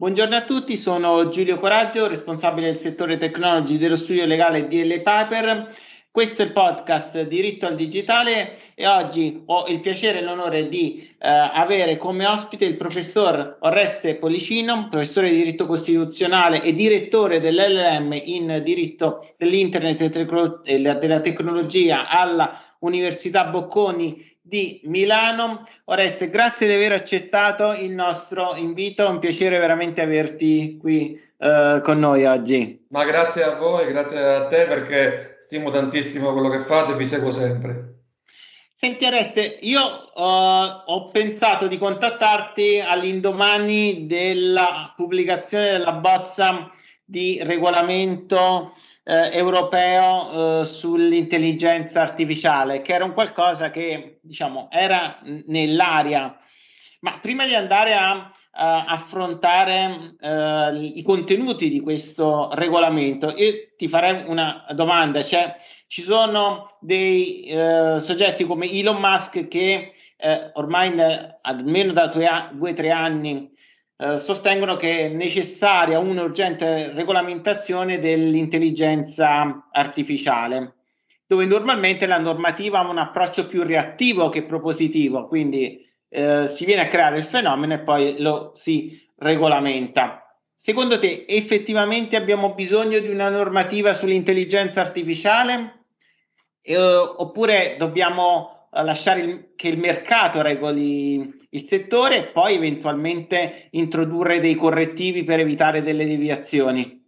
Buongiorno a tutti, sono Giulio Coraggio, responsabile del settore technology dello studio legale DL Piper. Questo è il podcast Diritto al Digitale e oggi ho il piacere e l'onore di eh, avere come ospite il professor Oreste Policino, professore di diritto costituzionale e direttore dell'LM in diritto dell'internet e della tecnologia alla Università Bocconi di Milano. Oreste, grazie di aver accettato il nostro invito, è un piacere veramente averti qui uh, con noi oggi. Ma grazie a voi, grazie a te perché stimo tantissimo quello che fate e vi seguo sempre. Senti Oreste, io uh, ho pensato di contattarti all'indomani della pubblicazione della bozza di regolamento eh, europeo eh, sull'intelligenza artificiale, che era un qualcosa che diciamo era nell'aria. Ma prima di andare a, a affrontare eh, i contenuti di questo regolamento, io ti farei una domanda, cioè ci sono dei eh, soggetti come Elon Musk che eh, ormai almeno da due o tre anni eh, sostengono che è necessaria un'urgente regolamentazione dell'intelligenza artificiale, dove normalmente la normativa ha un approccio più reattivo che propositivo, quindi eh, si viene a creare il fenomeno e poi lo si regolamenta. Secondo te effettivamente abbiamo bisogno di una normativa sull'intelligenza artificiale eh, oppure dobbiamo lasciare il, che il mercato regoli il settore e poi eventualmente introdurre dei correttivi per evitare delle deviazioni?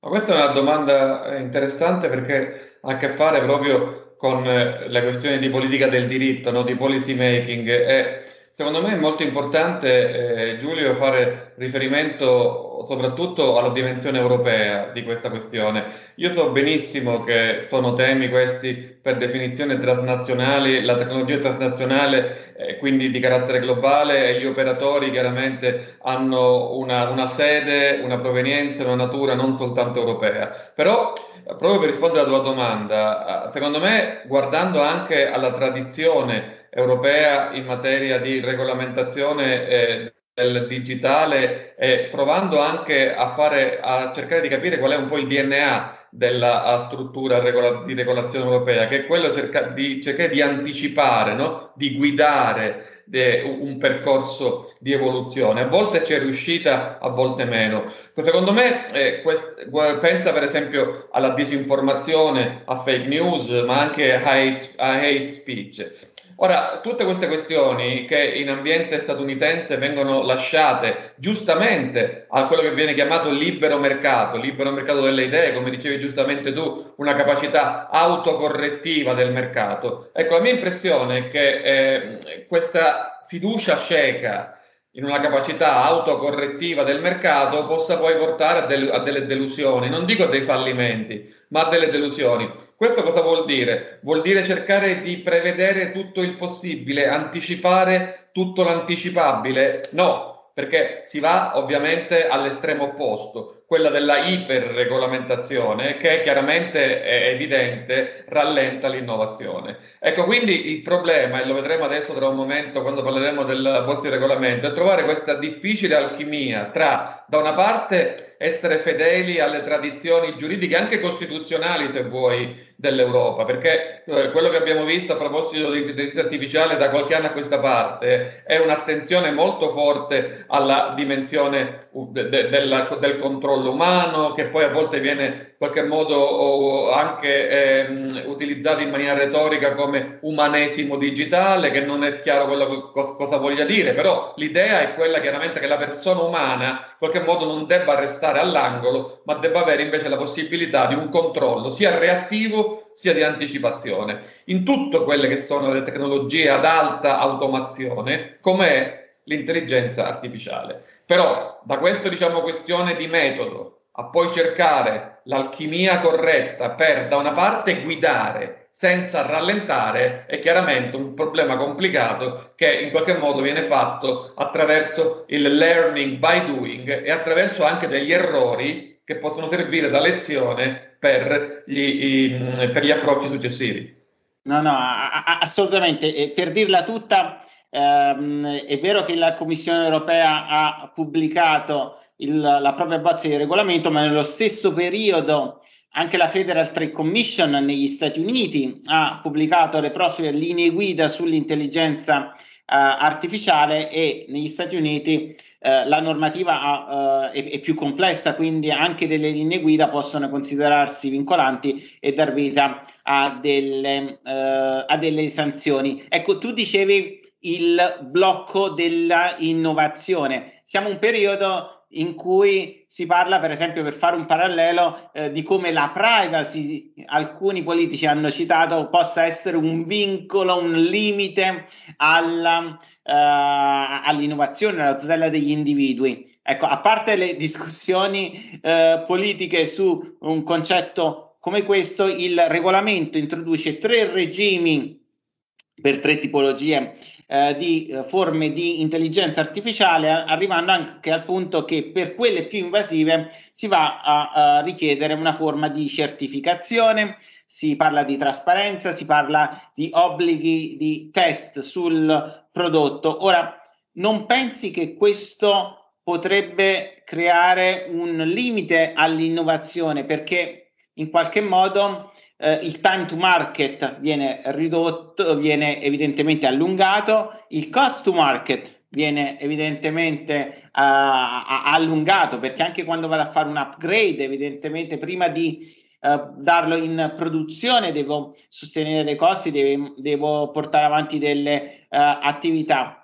Ma questa è una domanda interessante perché ha a che fare proprio con eh, le questioni di politica del diritto, no? di policy making e secondo me è molto importante, eh, Giulio, fare riferimento soprattutto alla dimensione europea di questa questione. Io so benissimo che sono temi questi per definizione transnazionali, la tecnologia transnazionale è quindi di carattere globale e gli operatori chiaramente hanno una, una sede, una provenienza, una natura non soltanto europea. Però, proprio per rispondere alla tua domanda, secondo me, guardando anche alla tradizione europea in materia di regolamentazione eh, del digitale e provando anche a, fare, a cercare di capire qual è un po' il DNA della struttura regola, di regolazione europea, che è quello cerca, di cercare di anticipare, no? di guidare de, un percorso di evoluzione. A volte c'è riuscita, a volte meno. Secondo me, eh, quest, pensa per esempio alla disinformazione, a fake news, ma anche a hate, a hate speech. Ora, tutte queste questioni che in ambiente statunitense vengono lasciate giustamente a quello che viene chiamato libero mercato, libero mercato delle idee, come dicevi giustamente tu, una capacità autocorrettiva del mercato. Ecco, la mia impressione è che eh, questa fiducia cieca in una capacità autocorrettiva del mercato possa poi portare a, del, a, delle delusioni, non dico dei fallimenti, ma a delle delusioni. Questo cosa vuol dire? Vuol dire cercare di prevedere tutto il possibile, anticipare tutto l'anticipabile? No, perché si va ovviamente all'estremo opposto quella della iperregolamentazione che chiaramente è evidente rallenta l'innovazione. Ecco, quindi il problema, e lo vedremo adesso tra un momento quando parleremo del bozzo di regolamento, è trovare questa difficile alchimia tra, da una parte, essere fedeli alle tradizioni giuridiche, anche costituzionali se vuoi, dell'Europa, perché eh, quello che abbiamo visto a proposito di intelligenza artificiale da qualche anno a questa parte è un'attenzione molto forte alla dimensione de, de, della, del controllo umano, che poi a volte viene in qualche modo anche eh, utilizzato in maniera retorica come umanesimo digitale, che non è chiaro quello che, cosa voglia dire, però l'idea è quella chiaramente che la persona umana in qualche modo non debba restare all'angolo, ma debba avere invece la possibilità di un controllo sia reattivo sia di anticipazione. In tutte quelle che sono le tecnologie ad alta automazione, come l'intelligenza artificiale. Però da questa diciamo questione di metodo a poi cercare l'alchimia corretta per da una parte guidare senza rallentare è chiaramente un problema complicato che in qualche modo viene fatto attraverso il learning by doing e attraverso anche degli errori che possono servire da lezione per gli, i, per gli approcci successivi. No, no, assolutamente. E per dirla tutta, ehm, è vero che la Commissione europea ha pubblicato il, la propria bozza di regolamento, ma nello stesso periodo anche la Federal Trade Commission negli Stati Uniti ha pubblicato le proprie linee guida sull'intelligenza eh, artificiale e negli Stati Uniti eh, la normativa ha, eh, è, è, più complessa, quindi anche delle linee guida possono considerarsi vincolanti e dar vita a delle, eh, a delle sanzioni. Ecco, tu dicevi il blocco dell'innovazione. Siamo in un periodo in cui si parla, per esempio, per fare un parallelo, eh, di come la privacy, alcuni politici hanno citato, possa essere un vincolo, un limite alla, eh, all'innovazione, alla tutela degli individui. Ecco, a parte le discussioni eh, politiche su un concetto come questo, il regolamento introduce tre regimi per tre tipologie eh, di eh, forme di intelligenza artificiale, arrivando anche al punto che per quelle più invasive si va a, a richiedere una forma di certificazione, si parla di trasparenza, si parla di obblighi di test sul prodotto. Ora, non pensi che questo potrebbe creare un limite all'innovazione perché in qualche modo eh, il time to market viene ridotto, viene evidentemente allungato, il cost to market viene evidentemente uh, allungato perché anche quando vado a fare un upgrade, evidentemente prima di uh, darlo in produzione devo sostenere i costi, devo, devo portare avanti delle uh, attività.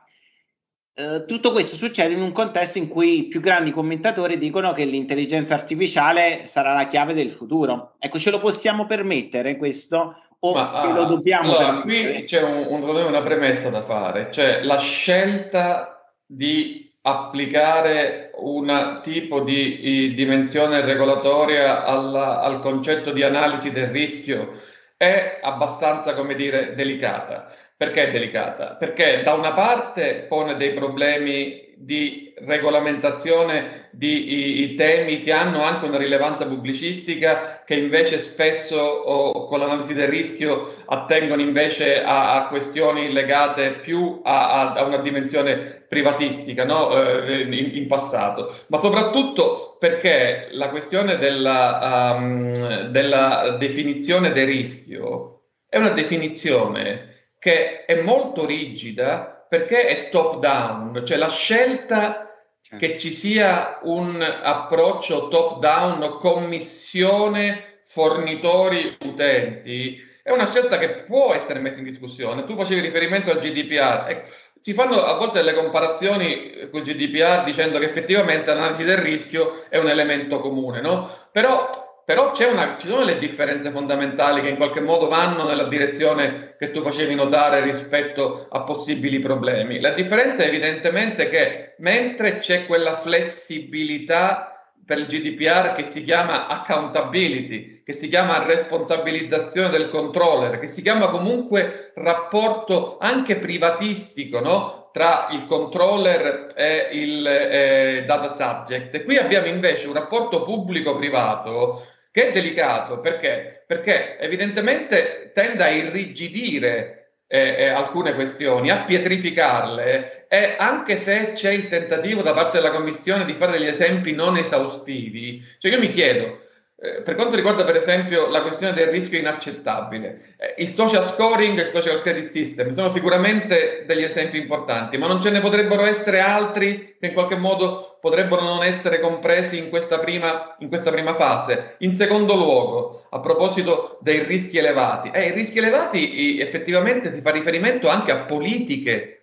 Eh, tutto questo succede in un contesto in cui i più grandi commentatori dicono che l'intelligenza artificiale sarà la chiave del futuro. Ecco, ce lo possiamo permettere questo o Ma, lo ah, dobbiamo allora, Qui c'è un, un, una premessa da fare, cioè la scelta di applicare un tipo di, di dimensione regolatoria alla, al concetto di analisi del rischio è abbastanza, come dire, delicata. Perché è delicata? Perché da una parte pone dei problemi di regolamentazione di i, i temi che hanno anche una rilevanza pubblicistica che invece spesso oh, con l'analisi del rischio attengono invece a, a questioni legate più a, a, una dimensione privatistica no? eh, in, in, passato, ma soprattutto perché la questione della, um, della definizione del rischio è una definizione che è molto rigida perché è top down, cioè la scelta certo. che ci sia un approccio top down, commissione, fornitori, utenti, è una scelta che può essere messa in discussione. Tu facevi riferimento al GDPR. Ecco, si fanno a volte delle comparazioni con il GDPR dicendo che effettivamente l'analisi del rischio è un elemento comune, no? Però però una, ci sono le differenze fondamentali che in qualche modo vanno nella direzione che tu facevi notare rispetto a possibili problemi. La differenza è evidentemente che mentre c'è quella flessibilità per il GDPR che si chiama accountability, che si chiama responsabilizzazione del controller, che si chiama comunque rapporto anche privatistico, no? tra il controller e il eh, data subject. Qui abbiamo invece un rapporto pubblico-privato che è delicato perché? Perché evidentemente tende a irrigidire eh, eh, alcune questioni, a pietrificarle e anche se c'è il tentativo da parte della Commissione di fare degli esempi non esaustivi, cioè io mi chiedo, eh, per quanto riguarda per esempio la questione del rischio inaccettabile, eh, il social scoring e il social credit system sono sicuramente degli esempi importanti, ma non ce ne potrebbero essere altri che in qualche modo potrebbero non essere compresi in questa prima, in questa prima fase. In secondo luogo, a proposito dei rischi elevati, eh, i rischi elevati effettivamente si fa riferimento anche a politiche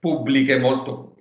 pubbliche molto,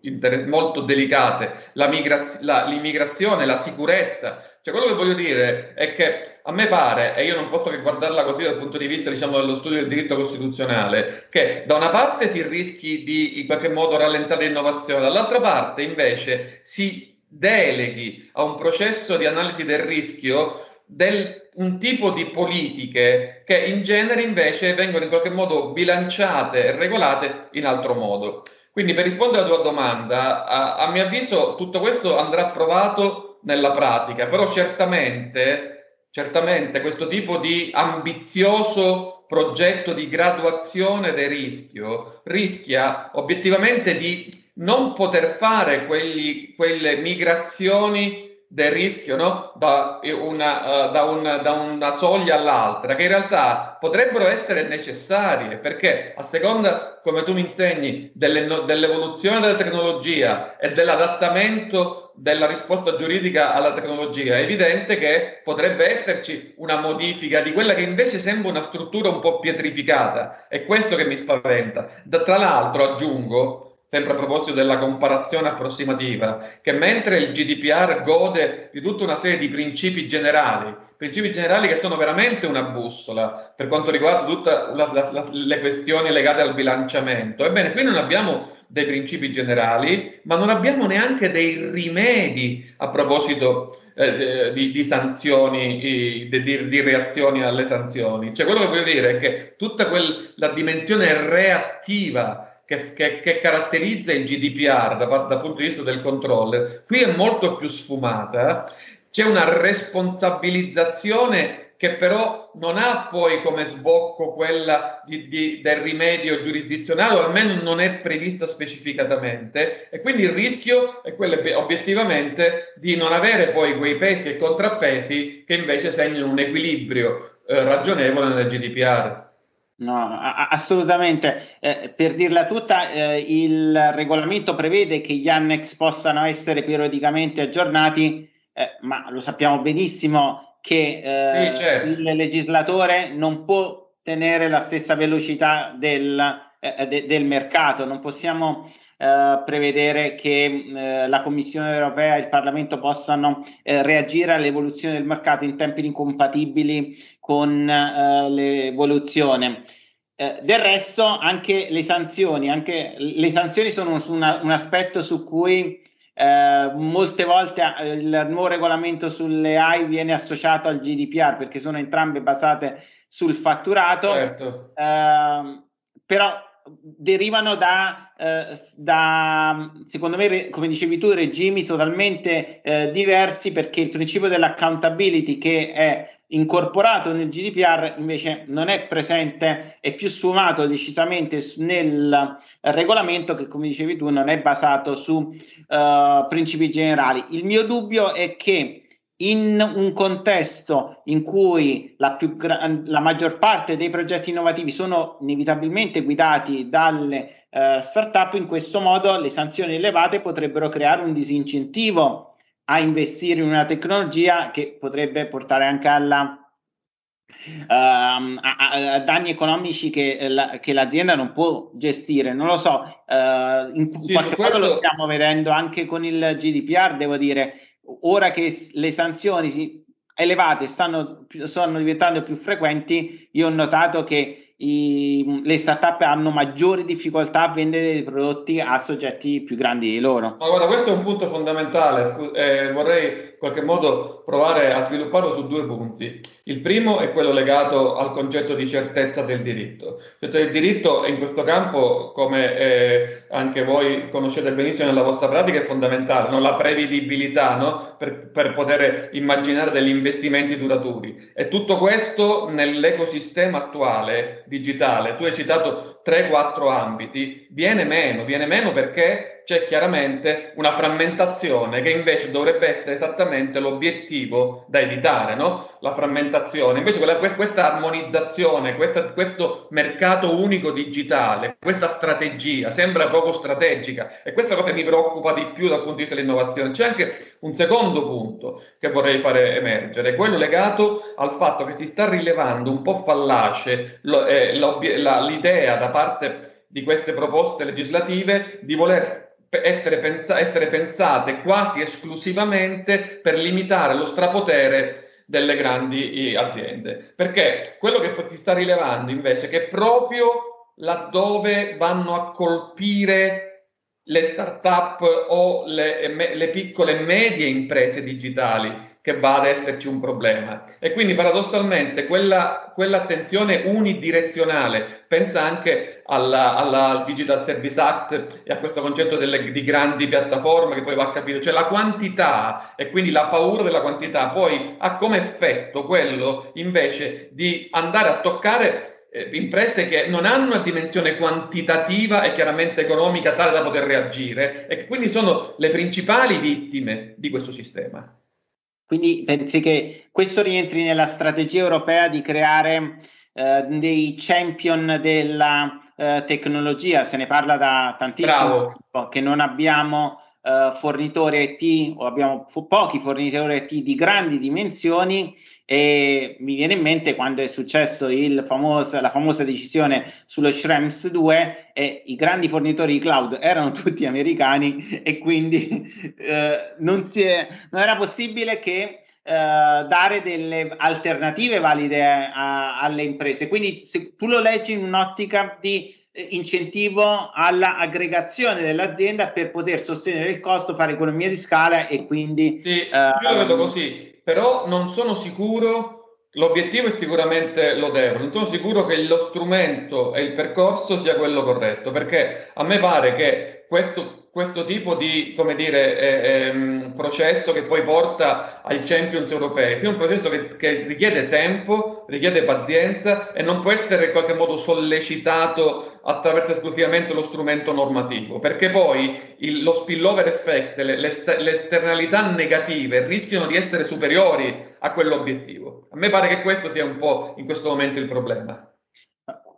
molto delicate, la migraz- la, l'immigrazione, la sicurezza. Cioè, quello che voglio dire è che a me pare, e io non posso che guardarla così dal punto di vista, diciamo, dello studio del diritto costituzionale, che da una parte si rischi di in qualche modo rallentare l'innovazione, dall'altra parte invece si deleghi a un processo di analisi del rischio del, un tipo di politiche che in genere invece vengono in qualche modo bilanciate e regolate in altro modo. Quindi per rispondere alla tua domanda, a, a mio avviso tutto questo andrà provato nella pratica, però certamente, certamente questo tipo di ambizioso progetto di graduazione del rischio rischia obiettivamente di non poter fare quelli, quelle migrazioni del rischio no? da, una, uh, da, una, da, una, soglia all'altra, che in realtà potrebbero essere necessarie, perché a seconda, come tu mi insegni, delle, dell'evoluzione della tecnologia e dell'adattamento della risposta giuridica alla tecnologia, è evidente che potrebbe esserci una modifica di quella che invece sembra una struttura un po' pietrificata. È questo che mi spaventa. Da, tra l'altro, aggiungo, sempre a proposito della comparazione approssimativa, che mentre il GDPR gode di tutta una serie di principi generali, principi generali che sono veramente una bussola per quanto riguarda tutte le questioni legate al bilanciamento, ebbene qui non abbiamo dei principi generali, ma non abbiamo neanche dei rimedi a proposito eh, di, di, sanzioni, di, di, di, reazioni alle sanzioni. Cioè quello che voglio dire è che tutta quella dimensione reattiva che, che, che caratterizza il GDPR da, dal punto di vista del controller, qui è molto più sfumata. C'è una responsabilizzazione che però non ha poi come sbocco quella di, di, del rimedio giurisdizionale, o almeno non è prevista specificatamente, e quindi il rischio è quello obiettivamente di non avere poi quei pesi e contrappesi che invece segnano un equilibrio eh, ragionevole nel GDPR. No, assolutamente. Eh, per dirla tutta, eh, il regolamento prevede che gli annex possano essere periodicamente aggiornati, eh, ma lo sappiamo benissimo che eh, sì, certo. il legislatore non può tenere la stessa velocità del, eh, de, del mercato, non possiamo eh, prevedere che eh, la Commissione europea e il Parlamento possano eh, reagire all'evoluzione del mercato in tempi incompatibili con eh, l'evoluzione. Eh, del resto, anche le sanzioni, anche le sanzioni sono una, un aspetto su cui eh, molte volte il nuovo regolamento sulle AI viene associato al GDPR perché sono entrambe basate sul fatturato. Certo. però derivano da, eh, da, secondo me, come dicevi tu, regimi totalmente eh, diversi perché il principio dell'accountability che è incorporato nel GDPR invece non è presente, è più sfumato decisamente nel regolamento che, come dicevi tu, non è basato su uh, principi generali. Il mio dubbio è che in un contesto in cui la, gra- la, maggior parte dei progetti innovativi sono inevitabilmente guidati dalle uh, start-up, in questo modo le sanzioni elevate potrebbero creare un disincentivo a investire in una tecnologia che potrebbe portare anche alla Uh, a, a, danni economici che, la, che, l'azienda non può gestire. Non lo so, uh, in sì, qualche questo... modo lo stiamo vedendo anche con il GDPR, devo dire, ora che le sanzioni elevate stanno, stanno diventando più frequenti, io ho notato che i, le startup hanno maggiori difficoltà a vendere dei prodotti a soggetti più grandi di loro. Ma guarda, questo è un punto fondamentale, eh, vorrei in qualche modo provare a svilupparlo su due punti. Il primo è quello legato al concetto di certezza del diritto. Cioè, il diritto in questo campo, come eh, anche voi conoscete benissimo nella vostra pratica, è fondamentale, no? la prevedibilità no? per, per poter immaginare degli investimenti duraturi. E tutto questo nell'ecosistema attuale digitale, tu hai citato 3-4 ambiti, viene meno, viene meno perché c'è chiaramente una frammentazione che invece dovrebbe essere esattamente l'obiettivo da evitare, no? la frammentazione. Invece quella, questa armonizzazione, questa, questo mercato unico digitale, questa strategia sembra poco strategica e questa cosa mi preoccupa di più dal punto di vista dell'innovazione. C'è anche un secondo punto che vorrei fare emergere, quello legato al fatto che si sta rilevando un po' fallace eh, l'idea da parte di queste proposte legislative di voler essere, pensa- essere pensate quasi esclusivamente per limitare lo strapotere delle grandi aziende. Perché quello che si sta rilevando invece è che proprio laddove vanno a colpire le start-up o le, le piccole e medie imprese digitali, che va ad esserci un problema. E quindi paradossalmente quella, quell'attenzione unidirezionale, pensa anche alla, alla, al Digital Service Act e a questo concetto delle, di grandi piattaforme che poi va a capire, cioè la quantità e quindi la paura della quantità poi ha come effetto quello invece di andare a toccare eh, imprese che non hanno una dimensione quantitativa e chiaramente economica tale da poter reagire e che quindi sono le principali vittime di questo sistema. Quindi pensi che questo rientri nella strategia europea di creare eh, dei champion della eh, tecnologia? Se ne parla da tantissimo tempo che non abbiamo eh, fornitori IT o abbiamo fo- pochi fornitori IT di grandi dimensioni e mi viene in mente quando è successo famoso, la famosa decisione sullo Schrems 2 e i grandi fornitori di cloud erano tutti americani e quindi eh, non, è, non, era possibile che eh, dare delle alternative valide a, alle imprese. Quindi se tu lo leggi in un'ottica di eh, incentivo all'aggregazione dell'azienda per poter sostenere il costo, fare economia di scala e quindi... Sì, eh, io lo vedo così però non sono sicuro, l'obiettivo è sicuramente lodevole, non sono sicuro che lo strumento e il percorso sia quello corretto, perché a me pare che questo, questo tipo di come dire, eh, eh, processo che poi porta ai champions europei sia un processo che, che richiede tempo, richiede pazienza e non può essere in qualche modo sollecitato attraverso esclusivamente lo strumento normativo, perché poi il, lo spillover effect, le, le, le, esternalità negative rischiano di essere superiori a quell'obiettivo. A me pare che questo sia un po' in questo momento il problema.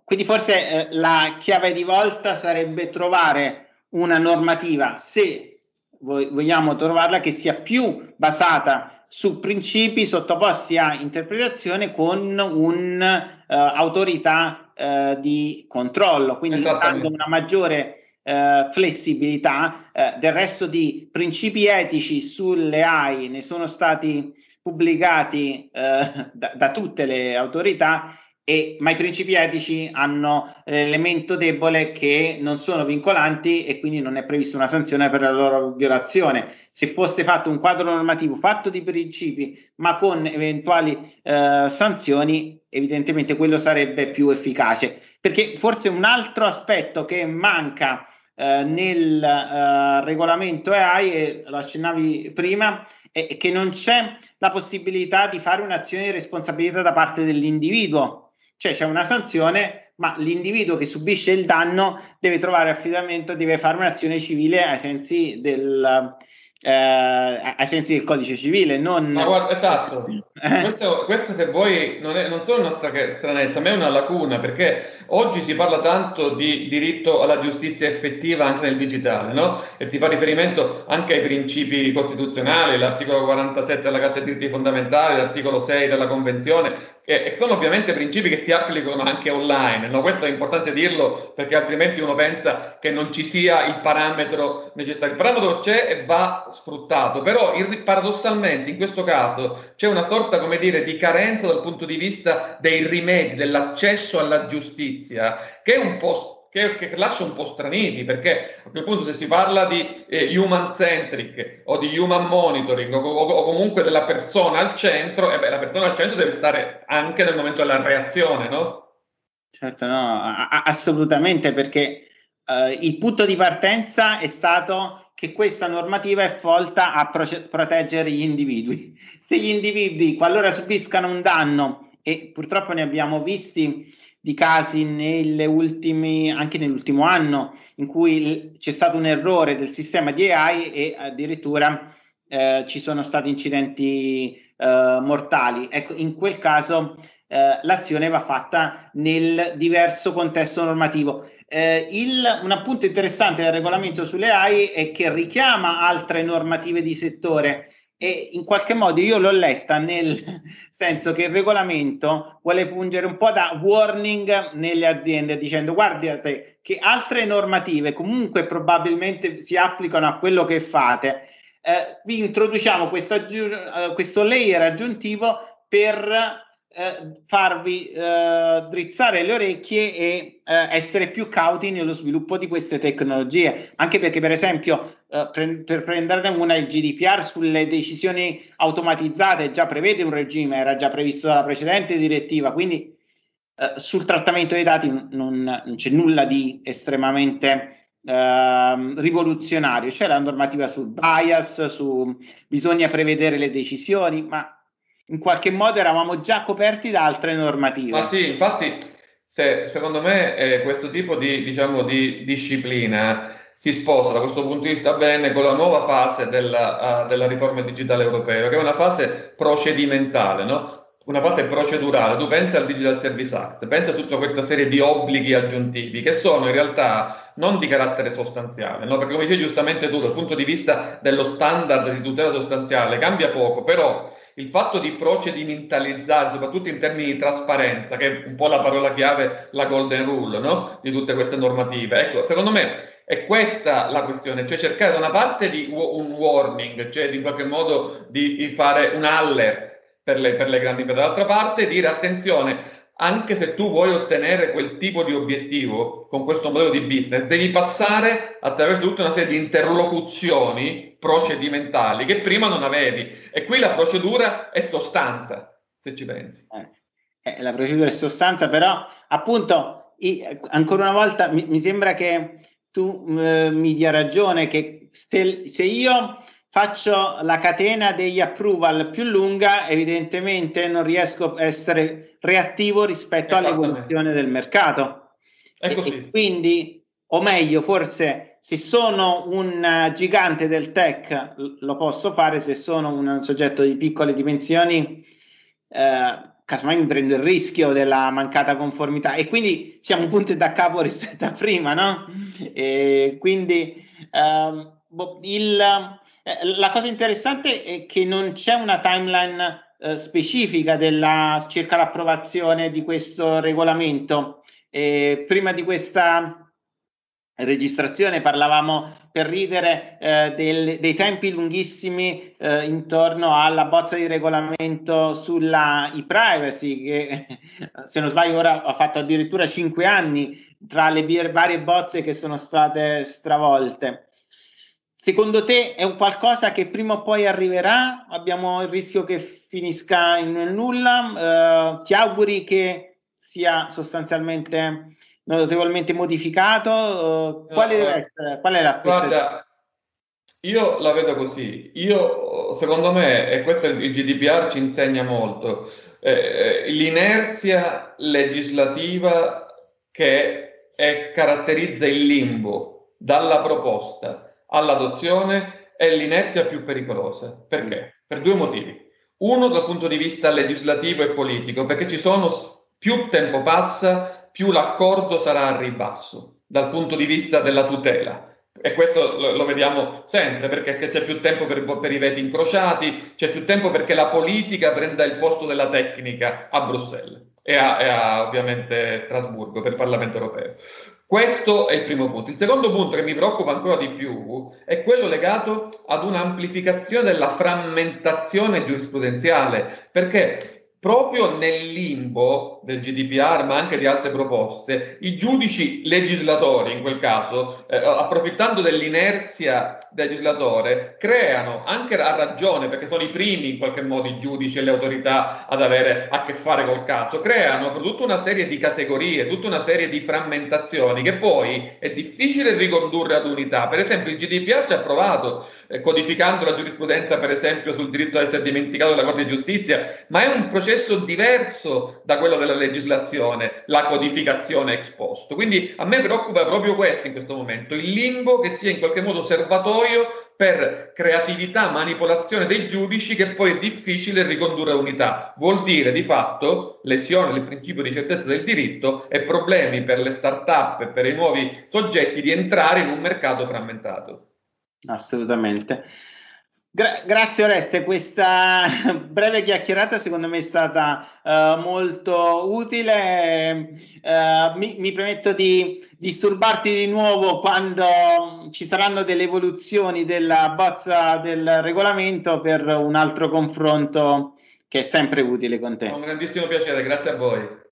Quindi forse eh, la chiave di volta sarebbe trovare una normativa, se vogliamo trovarla, che sia più basata su principi sottoposti a interpretazione con un'autorità uh, eh, di controllo, quindi dando una maggiore eh, flessibilità. Eh, del resto di principi etici sulle AI ne sono stati pubblicati eh, da, da, tutte le autorità e, ma i principi etici hanno l'elemento debole che non sono vincolanti e quindi non è prevista una sanzione per la loro violazione. Se fosse fatto un quadro normativo fatto di principi ma con eventuali eh, sanzioni, evidentemente quello sarebbe più efficace. Perché forse un altro aspetto che manca eh, nel eh, regolamento AI, e lo accennavi prima, è che non c'è la possibilità di fare un'azione di responsabilità da parte dell'individuo cioè c'è una sanzione, ma l'individuo che subisce il danno deve trovare affidamento, deve fare un'azione civile ai sensi del, eh, ai sensi del codice civile, non... Ma guarda, esatto, questo, questo, se vuoi non, è, non solo una stranezza, ma è una lacuna, perché oggi si parla tanto di diritto alla giustizia effettiva anche nel digitale, no? E si fa riferimento anche ai principi costituzionali, l'articolo 47 della Carta dei diritti fondamentali, l'articolo 6 della Convenzione, e sono ovviamente principi che si applicano anche online, no? questo è importante dirlo perché altrimenti uno pensa che non ci sia il parametro necessario. Il parametro c'è e va sfruttato, però paradossalmente in questo caso c'è una sorta, come dire, di carenza dal punto di vista dei rimedi, dell'accesso alla giustizia, che è un po' che, che, lascia un po' straniti, perché a quel punto se si parla di eh, human centric o di human monitoring o, o, o, comunque della persona al centro, eh beh, la persona al centro deve stare anche nel momento della reazione, no? Certo, no, a- assolutamente, perché uh, il punto di partenza è stato che questa normativa è volta a pro- proteggere gli individui. Se gli individui, qualora subiscano un danno, e purtroppo ne abbiamo visti di casi nelle ultimi, anche nell'ultimo anno in cui c'è stato un errore del sistema di AI e addirittura eh, ci sono stati incidenti eh, mortali. Ecco, in quel caso eh, l'azione va fatta nel diverso contesto normativo. Eh, il, un appunto interessante del regolamento sulle AI è che richiama altre normative di settore e in qualche modo io l'ho letta nel senso che il regolamento vuole fungere un po' da warning nelle aziende dicendo guardate che altre normative comunque probabilmente si applicano a quello che fate. Eh, vi introduciamo questo, uh, questo layer aggiuntivo per eh, farvi eh, drizzare le orecchie e eh, essere più cauti nello sviluppo di queste tecnologie, anche perché per esempio eh, per prenderne una il GDPR sulle decisioni automatizzate già prevede un regime, era già previsto dalla precedente direttiva, quindi eh, sul trattamento dei dati non, non c'è nulla di estremamente ehm, rivoluzionario, c'è la normativa sul bias, su bisogna prevedere le decisioni, ma in qualche modo eravamo già coperti da altre normative. Ma sì, infatti se, secondo me eh, questo tipo di, diciamo, di disciplina si sposa da questo punto di vista bene con la nuova fase della, uh, della riforma digitale europea, che è una fase procedimentale, no? una fase procedurale. Tu pensi al Digital Service Act, pensi a tutta questa serie di obblighi aggiuntivi che sono in realtà non di carattere sostanziale, no? perché come dicevi giustamente tu, dal punto di vista dello standard di tutela sostanziale cambia poco, però il fatto di procedimentalizzare, soprattutto in termini di trasparenza, che è un po' la parola chiave, la golden rule no? di tutte queste normative, ecco, secondo me è questa la questione, cioè cercare da una parte di un warning, cioè in qualche modo di fare un alert per le, per le grandi imprese, dall'altra parte dire attenzione, anche se tu vuoi ottenere quel tipo di obiettivo con questo modello di business, devi passare attraverso tutta una serie di interlocuzioni procedimentali che prima non avevi. E qui la procedura è sostanza, se ci pensi. Eh, eh la procedura è sostanza, però appunto, ancora una volta mi, mi sembra che tu eh, mi dia ragione che se, se, io faccio la catena degli approval più lunga, evidentemente non riesco a essere reattivo rispetto all'evoluzione del mercato. E, e, quindi, o meglio, forse se sono un gigante del tech lo posso fare, se sono un soggetto di piccole dimensioni eh, casomai mi prendo il rischio della mancata conformità e quindi siamo un punto da capo rispetto a prima, no? E quindi ehm, boh, il, eh, la cosa interessante è che non c'è una timeline eh, specifica della, circa l'approvazione di questo regolamento. E prima di questa registrazione parlavamo per ridere eh, del, dei tempi lunghissimi eh, intorno alla bozza di regolamento sulla e-privacy che se non sbaglio ora ha fatto addirittura cinque anni tra le varie bozze che sono state stravolte. Secondo te è un qualcosa che prima o poi arriverà? Abbiamo il rischio che finisca in nulla? Eh, ti auguri che sia sostanzialmente notevolmente modificato? Quale deve essere? Qual è l'aspetto? Guarda, io la vedo così. Io, secondo me, e questo il GDPR ci insegna molto, eh, l'inerzia legislativa che è, caratterizza il limbo dalla proposta all'adozione è l'inerzia più pericolosa. Perché? Per due motivi. Uno dal punto di vista legislativo e politico, perché ci sono più tempo passa, più l'accordo sarà a ribasso dal punto di vista della tutela. E questo lo, lo vediamo sempre perché c'è più tempo per, per, i veti incrociati, c'è più tempo perché la politica prenda il posto della tecnica a Bruxelles e a, e a ovviamente Strasburgo per il Parlamento europeo. Questo è il primo punto. Il secondo punto che mi preoccupa ancora di più è quello legato ad un'amplificazione della frammentazione giurisprudenziale, perché proprio nel limbo del GDPR, ma anche di altre proposte, i giudici legislatori, in quel caso, eh, approfittando dell'inerzia del legislatore, creano, anche a ragione, perché sono i primi in qualche modo i giudici e le autorità ad avere a che fare col caso, creano tutta una serie di categorie, tutta una serie di frammentazioni che poi è difficile ricondurre ad unità. Per esempio il GDPR ci ha provato, eh, codificando la giurisprudenza, per esempio, sul diritto ad essere dimenticato dalla Corte di Giustizia, ma è un processo processo diverso da quello della legislazione, la codificazione ex post. Quindi a me preoccupa proprio questo in questo momento, il limbo che sia in qualche modo serbatoio per creatività, manipolazione dei giudici che poi è difficile ricondurre a unità. Vuol dire di fatto lesione del principio di certezza del diritto e problemi per le start-up e per i nuovi soggetti di entrare in un mercato frammentato. Assolutamente. Gra- grazie Oreste, questa breve chiacchierata secondo me è stata uh, molto utile. Uh, mi, mi, permetto di disturbarti di nuovo quando ci saranno delle evoluzioni della bozza del regolamento per un altro confronto che è sempre utile con te. Un grandissimo piacere, grazie a voi.